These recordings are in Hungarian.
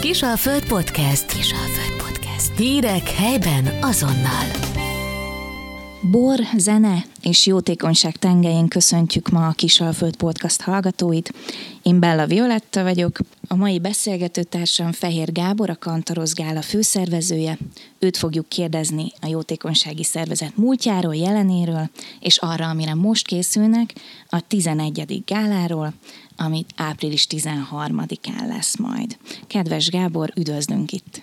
Kisalföld Podcast. Kisalföld Podcast. Hírek helyben azonnal. Bor, zene és jótékonyság tengelyén köszöntjük ma a Kisalföld Podcast hallgatóit. Én Bella Violetta vagyok, a mai beszélgetőtársam Fehér Gábor, a Kantarosz Gála főszervezője. Őt fogjuk kérdezni a jótékonysági szervezet múltjáról, jelenéről, és arra, amire most készülnek, a 11. gáláról, amit április 13-án lesz majd. Kedves Gábor, üdvözlünk itt!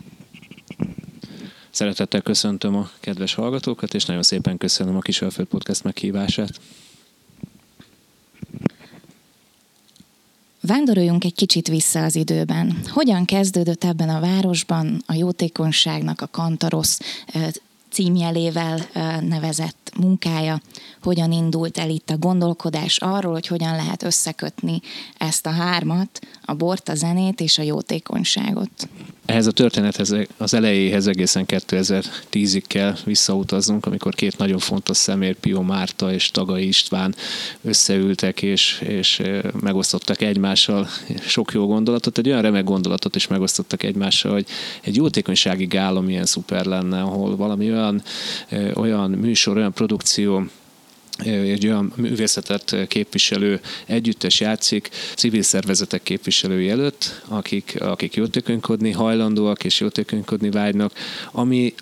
Szeretettel köszöntöm a kedves hallgatókat, és nagyon szépen köszönöm a Kisalföld Podcast meghívását. Vándoroljunk egy kicsit vissza az időben. Hogyan kezdődött ebben a városban a jótékonyságnak a Kantarosz címjelével nevezett munkája, hogyan indult el itt a gondolkodás arról, hogy hogyan lehet összekötni ezt a hármat, a bort, a zenét és a jótékonyságot. Ehhez a történethez az elejéhez egészen 2010-ig kell visszautaznunk, amikor két nagyon fontos szemér, Pio Márta és Tagai István összeültek és, és megosztottak egymással. Sok jó gondolatot, egy olyan remek gondolatot is megosztottak egymással, hogy egy jótékonysági gála milyen szuper lenne, ahol valami olyan, olyan műsor, olyan produkció, egy olyan művészetet képviselő együttes játszik civil szervezetek képviselői előtt, akik, akik jótékonykodni hajlandóak és jótékonykodni vágynak, ami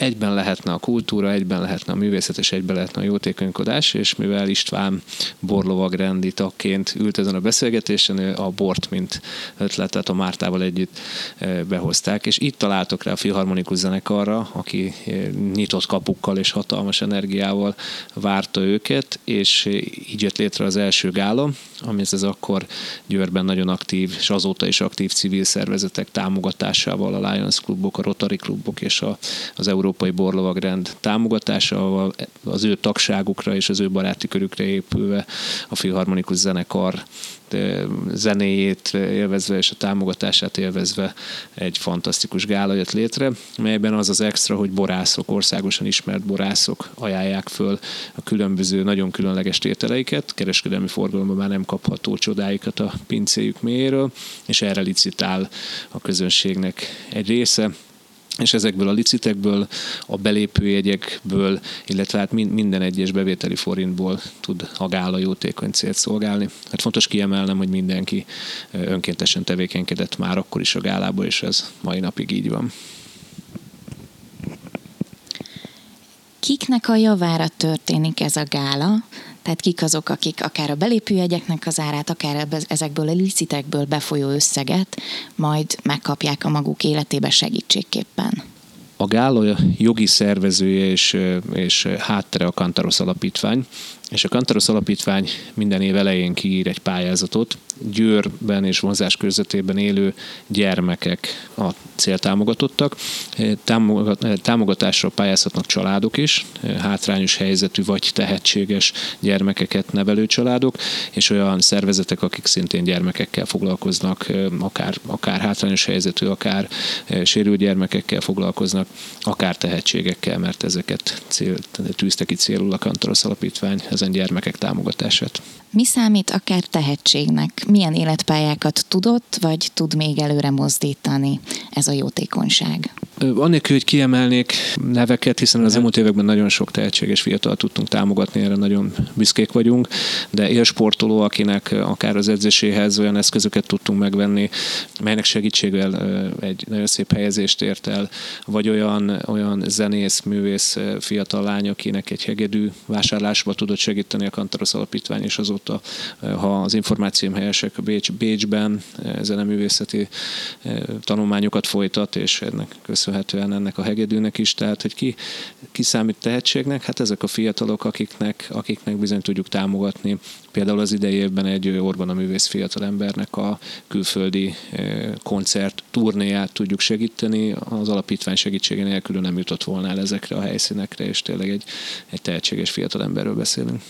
egyben lehetne a kultúra, egyben lehetne a művészet, és egyben lehetne a jótékonykodás, és mivel István borlovag rendi tagként ült ezen a beszélgetésen, a bort, mint ötletet a Mártával együtt e, behozták, és itt találtok rá a filharmonikus zenekarra, aki e, nyitott kapukkal és hatalmas energiával várta őket, és így jött létre az első gála, ami ez akkor Győrben nagyon aktív, és azóta is aktív civil szervezetek támogatásával, a Lions klubok, a Rotary klubok és a, az Európai Borlovagrend támogatásával, az ő tagságukra és az ő baráti körükre épülve a Filharmonikus Zenekar zenéjét élvezve és a támogatását élvezve egy fantasztikus gála jött létre, melyben az az extra, hogy borászok, országosan ismert borászok ajánlják föl a különböző, nagyon különleges tételeiket, kereskedelmi forgalomban már nem kapható csodáikat a pincéjük mélyéről, és erre licitál a közönségnek egy része, és ezekből a licitekből, a belépőjegyekből, illetve hát minden egyes bevételi forintból tud a gála jótékony célt szolgálni. Hát fontos kiemelnem, hogy mindenki önkéntesen tevékenykedett már akkor is a gálába, és ez mai napig így van. Kiknek a javára történik ez a gála? Tehát kik azok, akik akár a belépőjegyeknek az árát, akár ezekből a licitekből befolyó összeget majd megkapják a maguk életébe segítségképpen? A Gála jogi szervezője és, és háttere a Kantarosz Alapítvány, és a Kantarosz Alapítvány minden év elején kiír egy pályázatot, Győrben és vonzás körzetében élő gyermekek a céltámogatottak. Támogatásra pályázhatnak családok is, hátrányos helyzetű vagy tehetséges gyermekeket nevelő családok, és olyan szervezetek, akik szintén gyermekekkel foglalkoznak, akár, akár hátrányos helyzetű, akár sérült gyermekekkel foglalkoznak, akár tehetségekkel, mert ezeket cél, tűzte ki célul a Kantarosz Alapítvány ezen gyermekek támogatását. Mi számít akár tehetségnek? Milyen életpályákat tudott, vagy tud még előre mozdítani ez a jótékonyság? Annélkül, hogy kiemelnék neveket, hiszen az elmúlt években nagyon sok tehetséges fiatal tudtunk támogatni, erre nagyon büszkék vagyunk, de élsportoló, akinek akár az edzéséhez olyan eszközöket tudtunk megvenni, melynek segítségével egy nagyon szép helyezést ért el, vagy olyan, olyan zenész, művész fiatal lány, akinek egy hegedű vásárlásba tudott segíteni a Kantarosz Alapítvány, és azóta, ha az információm helyesek, Bécs, Bécsben zeneművészeti tanulmányokat folytat, és ennek köszönhetően köszönhetően ennek a hegedűnek is, tehát hogy ki, ki számít tehetségnek, hát ezek a fiatalok, akiknek, akiknek bizony tudjuk támogatni. Például az idei évben egy Orban a művész fiatalembernek a külföldi eh, koncert turnéját tudjuk segíteni, az alapítvány segítsége nélkül nem jutott volna el ezekre a helyszínekre, és tényleg egy, egy tehetséges fiatalemberről beszélünk.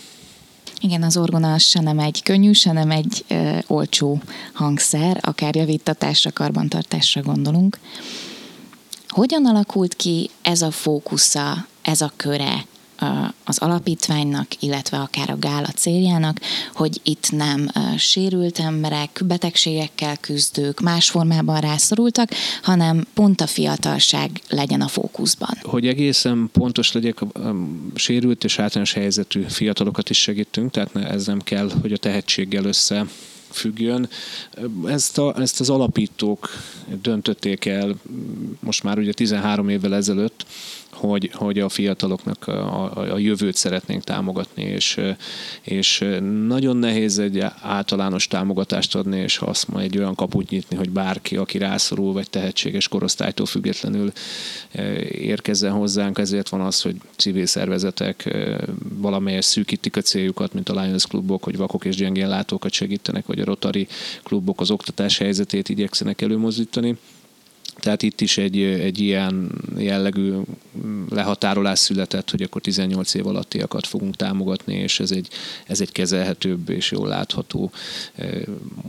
Igen, az orgona se nem egy könnyű, se nem egy ö, olcsó hangszer, akár javítatásra, karbantartásra gondolunk. Hogyan alakult ki ez a fókusza, ez a köre az alapítványnak, illetve akár a gála céljának, hogy itt nem sérült emberek, betegségekkel küzdők, más formában rászorultak, hanem pont a fiatalság legyen a fókuszban. Hogy egészen pontos legyek, sérült és általános helyzetű fiatalokat is segítünk, tehát ez nem kell, hogy a tehetséggel össze függjön. Ezt, a, ezt az alapítók döntötték el most már ugye 13 évvel ezelőtt, hogy, hogy a fiataloknak a, a, a jövőt szeretnénk támogatni, és, és nagyon nehéz egy általános támogatást adni, és azt ma egy olyan kaput nyitni, hogy bárki, aki rászorul, vagy tehetséges korosztálytól függetlenül e, érkezzen hozzánk, ezért van az, hogy civil szervezetek e, valamelyes szűkítik a céljukat, mint a Lions klubok, hogy vakok és gyengén látókat segítenek, vagy a Rotary klubok az oktatás helyzetét igyekszenek előmozdítani. Tehát itt is egy, egy ilyen jellegű lehatárolás született, hogy akkor 18 év alattiakat fogunk támogatni, és ez egy, ez egy kezelhetőbb és jól látható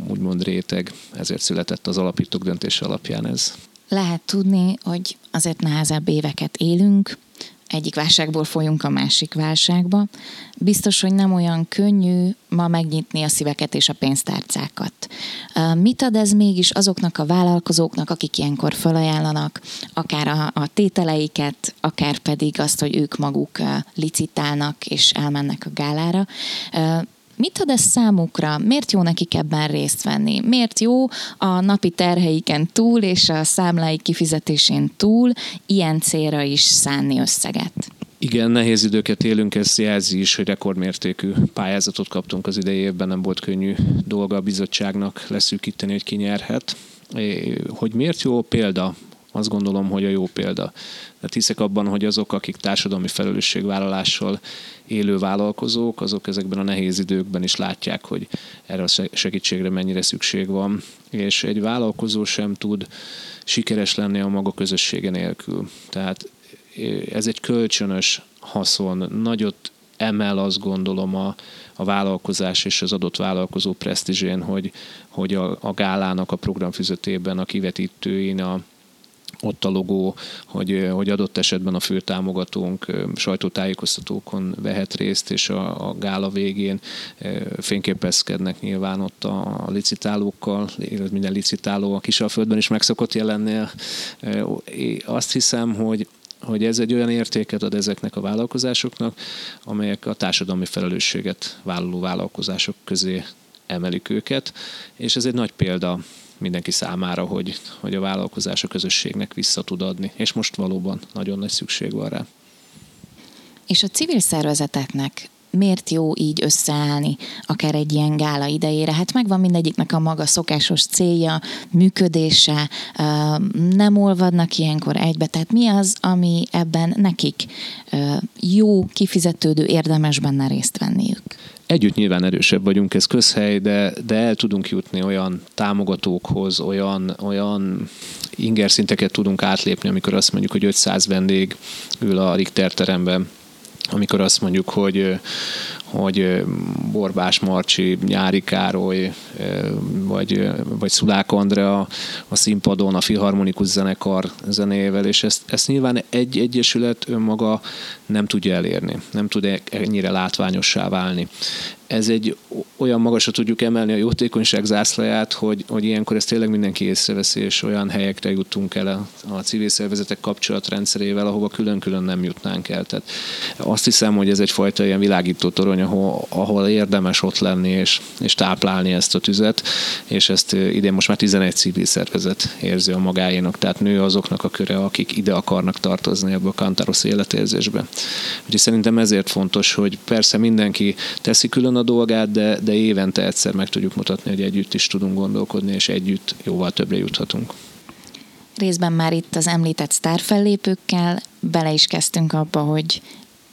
úgymond réteg, ezért született az alapítók döntése alapján ez. Lehet tudni, hogy azért nehezebb éveket élünk, egyik válságból folyunk a másik válságba. Biztos, hogy nem olyan könnyű ma megnyitni a szíveket és a pénztárcákat. Mit ad ez mégis azoknak a vállalkozóknak, akik ilyenkor felajánlanak, akár a, a tételeiket, akár pedig azt, hogy ők maguk licitálnak és elmennek a gálára. Mit ad ez számukra? Miért jó nekik ebben részt venni? Miért jó a napi terheiken túl és a számlái kifizetésén túl ilyen célra is szánni összeget? Igen, nehéz időket élünk, ez jelzi is, hogy rekordmértékű pályázatot kaptunk az idei évben, nem volt könnyű dolga a bizottságnak leszűkíteni, hogy ki nyerhet. Hogy miért jó példa azt gondolom, hogy a jó példa. Tehát hiszek abban, hogy azok, akik társadalmi felelősségvállalással élő vállalkozók, azok ezekben a nehéz időkben is látják, hogy erre a segítségre mennyire szükség van. És egy vállalkozó sem tud sikeres lenni a maga közössége nélkül. Tehát ez egy kölcsönös haszon, nagyot emel azt gondolom a, a vállalkozás és az adott vállalkozó presztízsén, hogy, hogy a, a gálának a programfüzetében, a kivetítőin, a, ott a logó, hogy, hogy adott esetben a fő támogatónk sajtótájékoztatókon vehet részt, és a, a gála végén fényképezkednek nyilván ott a licitálókkal, minden licitáló a Kisalföldben is meg szokott jelenni. Azt hiszem, hogy hogy ez egy olyan értéket ad ezeknek a vállalkozásoknak, amelyek a társadalmi felelősséget vállaló vállalkozások közé emelik őket, és ez egy nagy példa mindenki számára, hogy, hogy a vállalkozás a közösségnek vissza tud adni. És most valóban nagyon nagy szükség van rá. És a civil szervezeteknek miért jó így összeállni, akár egy ilyen gála idejére? Hát megvan mindegyiknek a maga szokásos célja, működése, nem olvadnak ilyenkor egybe. Tehát mi az, ami ebben nekik jó, kifizetődő, érdemes benne részt venniük? Együtt nyilván erősebb vagyunk, ez közhely, de, de el tudunk jutni olyan támogatókhoz, olyan, olyan ingerszinteket tudunk átlépni, amikor azt mondjuk, hogy 500 vendég ül a Richter teremben, amikor azt mondjuk, hogy, hogy Borbás Marcsi, Nyári Károly, vagy, vagy Szulák Andrea a színpadon a Filharmonikus zenekar zenével, és ezt, ezt nyilván egy egyesület önmaga nem tudja elérni, nem tud ennyire látványossá válni ez egy olyan magasra tudjuk emelni a jótékonyság zászlaját, hogy, hogy ilyenkor ezt tényleg mindenki észreveszi, és olyan helyekre jutunk el a, a civil szervezetek kapcsolatrendszerével, ahova külön-külön nem jutnánk el. Tehát azt hiszem, hogy ez egyfajta ilyen világító torony, ahol, ahol érdemes ott lenni és, és táplálni ezt a tüzet, és ezt idén most már 11 civil szervezet érzi a magáénak, tehát nő azoknak a köre, akik ide akarnak tartozni ebbe a kantarosz életérzésbe. Úgyhogy szerintem ezért fontos, hogy persze mindenki teszi külön a dolgát, de, de évente egyszer meg tudjuk mutatni, hogy együtt is tudunk gondolkodni, és együtt jóval többre juthatunk. Részben már itt az említett sztárfellépőkkel bele is kezdtünk abba, hogy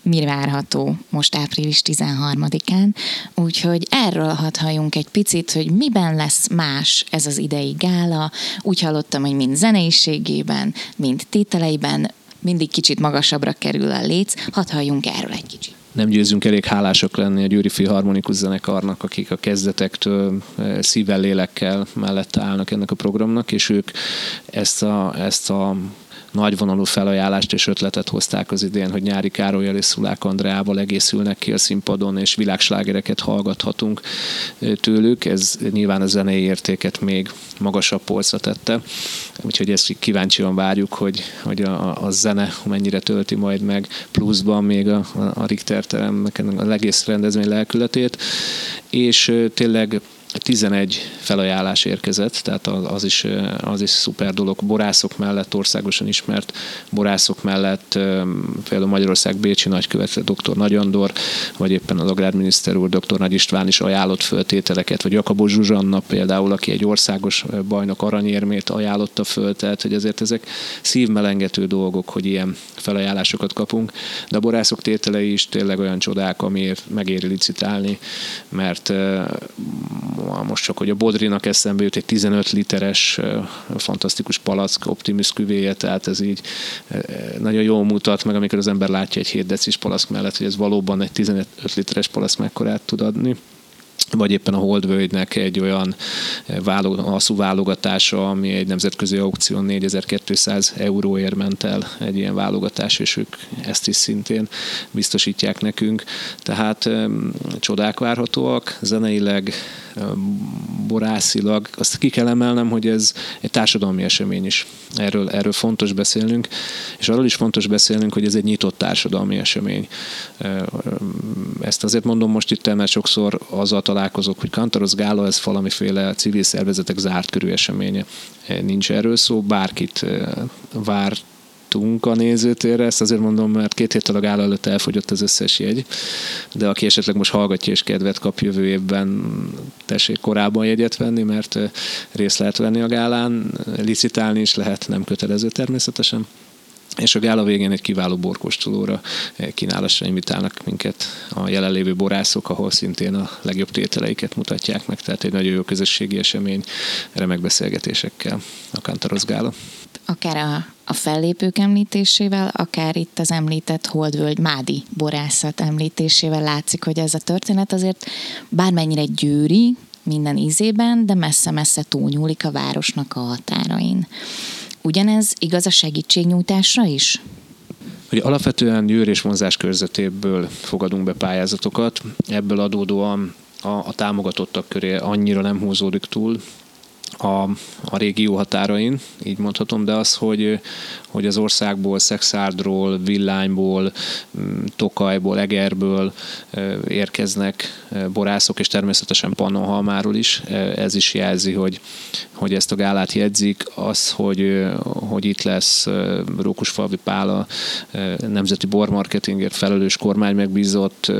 mi várható most április 13-án, úgyhogy erről hadd halljunk egy picit, hogy miben lesz más ez az idei gála. Úgy hallottam, hogy mind zeneiségében, mind tételeiben mindig kicsit magasabbra kerül a léc. Hadd halljunk erről egy kicsit nem győzünk elég hálásak lenni a Győri Filharmonikus zenekarnak, akik a kezdetektől eh, szívvel, lélekkel mellette állnak ennek a programnak, és ők ezt a, ezt a nagyvonalú felajánlást és ötletet hozták az idén, hogy Nyári Károlyal és Szulák Andreával egészülnek ki a színpadon, és világslágereket hallgathatunk tőlük. Ez nyilván a zenei értéket még magasabb polcra tette. Úgyhogy ezt kíváncsian várjuk, hogy, hogy a, a zene mennyire tölti majd meg pluszban még a, a Richter teremnek a egész rendezvény lelkületét. És tényleg 11 felajánlás érkezett, tehát az is, az is szuper dolog. Borászok mellett, országosan ismert borászok mellett, például Magyarország Bécsi nagykövet dr. Nagyandor, vagy éppen az agrárminiszter úr dr. Nagy István is ajánlott föltételeket, vagy Jakabos Zsuzsanna például, aki egy országos bajnok aranyérmét ajánlotta föl, tehát hogy ezért ezek szívmelengető dolgok, hogy ilyen felajánlásokat kapunk, de a borászok tételei is tényleg olyan csodák, amiért megéri licitálni, mert most csak, hogy a Bodrinak eszembe jut egy 15 literes fantasztikus palack Optimus küvéje, tehát ez így nagyon jól mutat meg, amikor az ember látja egy 7 decis palack mellett, hogy ez valóban egy 15 literes palack mekkorát tud adni vagy éppen a Holdvölgynek egy olyan asszú válogatása, ami egy nemzetközi aukción 4200 euróért ment el egy ilyen válogatás, és ők ezt is szintén biztosítják nekünk. Tehát csodák várhatóak, zeneileg, borászilag. Azt ki kell emelnem, hogy ez egy társadalmi esemény is. Erről, erről fontos beszélnünk, és arról is fontos beszélnünk, hogy ez egy nyitott társadalmi esemény. Ezt azért mondom most itt, mert sokszor azzal találkozok, hogy Kantaros Gála, ez valamiféle civil szervezetek zárt körű eseménye. Nincs erről szó, bárkit vár jutottunk a nézőtérre, ezt azért mondom, mert két héttel a gála előtt elfogyott az összes jegy, de aki esetleg most hallgatja és kedvet kap jövő évben, tessék korábban jegyet venni, mert részt lehet venni a gálán, licitálni is lehet, nem kötelező természetesen. És a gála végén egy kiváló borkostolóra kínálásra invitálnak minket a jelenlévő borászok, ahol szintén a legjobb tételeiket mutatják meg, tehát egy nagyon jó közösségi esemény, remek beszélgetésekkel a Kantaros Gála akár a, a fellépők említésével, akár itt az említett Holdvölgy Mádi borászat említésével látszik, hogy ez a történet azért bármennyire győri minden ízében, de messze-messze túlnyúlik a városnak a határain. Ugyanez igaz a segítségnyújtásra is? Hogy alapvetően győr és vonzás körzetéből fogadunk be pályázatokat, ebből adódóan a, a támogatottak köré annyira nem húzódik túl, a, a régió határain, így mondhatom, de az, hogy, hogy az országból, Szexárdról, Villányból, mm, Tokajból, Egerből érkeznek borászok, és természetesen Pannonhalmáról is. Ez is jelzi, hogy, hogy ezt a gálát jegyzik. Az, hogy, hogy itt lesz Rókusfalvi Pál a Nemzeti Bormarketingért felelős kormány megbízott,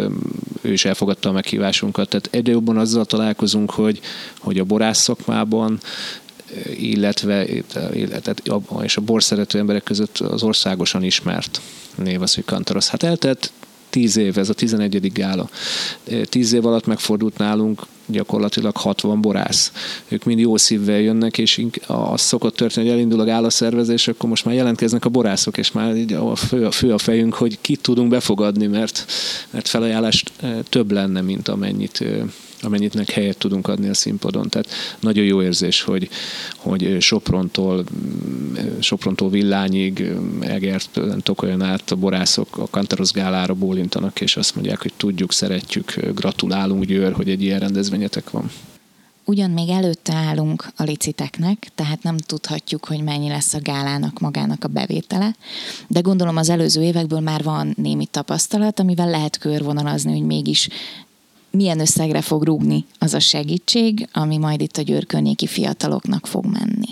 ő is elfogadta a meghívásunkat. Tehát egyre jobban azzal találkozunk, hogy, hogy a borász szakmában illetve, illetve és a bor szerető emberek között az országosan ismert név az, hogy Kantaros. Hát eltelt tíz év, ez a 11. gála. Tíz év alatt megfordult nálunk gyakorlatilag 60 borász. Ők mind jó szívvel jönnek, és az szokott történni, hogy elindul a gála szervezés, akkor most már jelentkeznek a borászok, és már így a fő, a fő a fejünk, hogy kit tudunk befogadni, mert, mert felajánlást több lenne, mint amennyit amennyitnek helyet tudunk adni a színpadon. Tehát nagyon jó érzés, hogy, hogy Soprontól, Soprontól Villányig, Egert, Tokolyon át a borászok a Kantaros Gálára bólintanak, és azt mondják, hogy tudjuk, szeretjük, gratulálunk Győr, hogy egy ilyen rendezvényetek van. Ugyan még előtte állunk a liciteknek, tehát nem tudhatjuk, hogy mennyi lesz a gálának magának a bevétele, de gondolom az előző évekből már van némi tapasztalat, amivel lehet körvonalazni, hogy mégis milyen összegre fog rúgni az a segítség, ami majd itt a győrkörnyéki fiataloknak fog menni.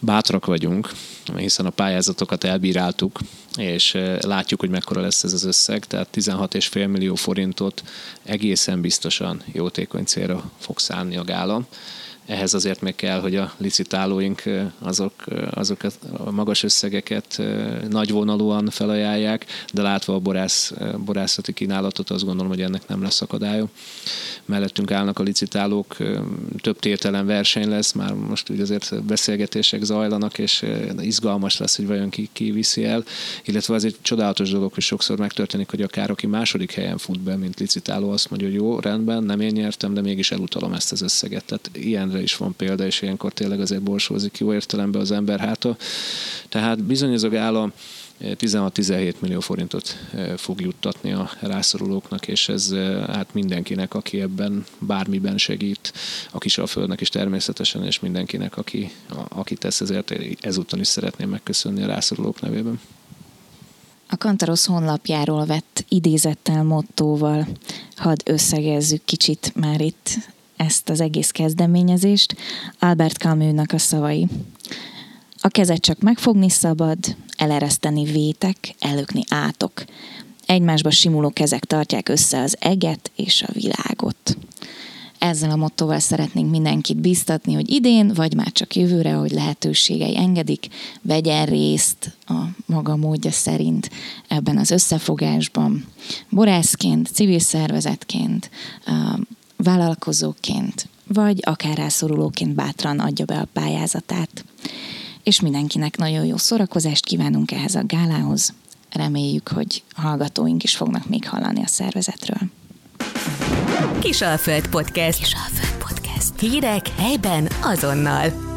Bátrak vagyunk, hiszen a pályázatokat elbíráltuk, és látjuk, hogy mekkora lesz ez az összeg, tehát 16,5 millió forintot egészen biztosan jótékony célra fog szállni a gála ehhez azért meg kell, hogy a licitálóink azok, azok a magas összegeket nagyvonalúan felajánlják, de látva a borász, borászati kínálatot, azt gondolom, hogy ennek nem lesz akadálya. Mellettünk állnak a licitálók, több tételen verseny lesz, már most úgy azért beszélgetések zajlanak, és izgalmas lesz, hogy vajon ki, ki viszi el, illetve az egy csodálatos dolog, hogy sokszor megtörténik, hogy akár aki második helyen fut be, mint licitáló, azt mondja, hogy jó, rendben, nem én nyertem, de mégis elutalom ezt az összeget. Tehát ilyenre erre is van példa, és ilyenkor tényleg azért borsózik jó értelemben az ember háta. Tehát bizony ez a gála 16-17 millió forintot fog juttatni a rászorulóknak, és ez hát mindenkinek, aki ebben bármiben segít, a Kisalföldnek is természetesen, és mindenkinek, aki, aki tesz ezért, ezúttal is szeretném megköszönni a rászorulók nevében. A Kantarosz honlapjáról vett idézettel, mottóval hadd összegezzük kicsit már itt ezt az egész kezdeményezést. Albert Camus-nak a szavai. A kezet csak megfogni szabad, elereszteni vétek, elökni átok. Egymásba simuló kezek tartják össze az eget és a világot. Ezzel a mottoval szeretnénk mindenkit biztatni, hogy idén, vagy már csak jövőre, hogy lehetőségei engedik, vegyen részt a maga módja szerint ebben az összefogásban. Borászként, civil szervezetként, vállalkozóként, vagy akár rászorulóként bátran adja be a pályázatát. És mindenkinek nagyon jó szórakozást kívánunk ehhez a gálához. Reméljük, hogy hallgatóink is fognak még hallani a szervezetről. Kisalföld Podcast. Kisalföld Podcast. Hírek helyben azonnal.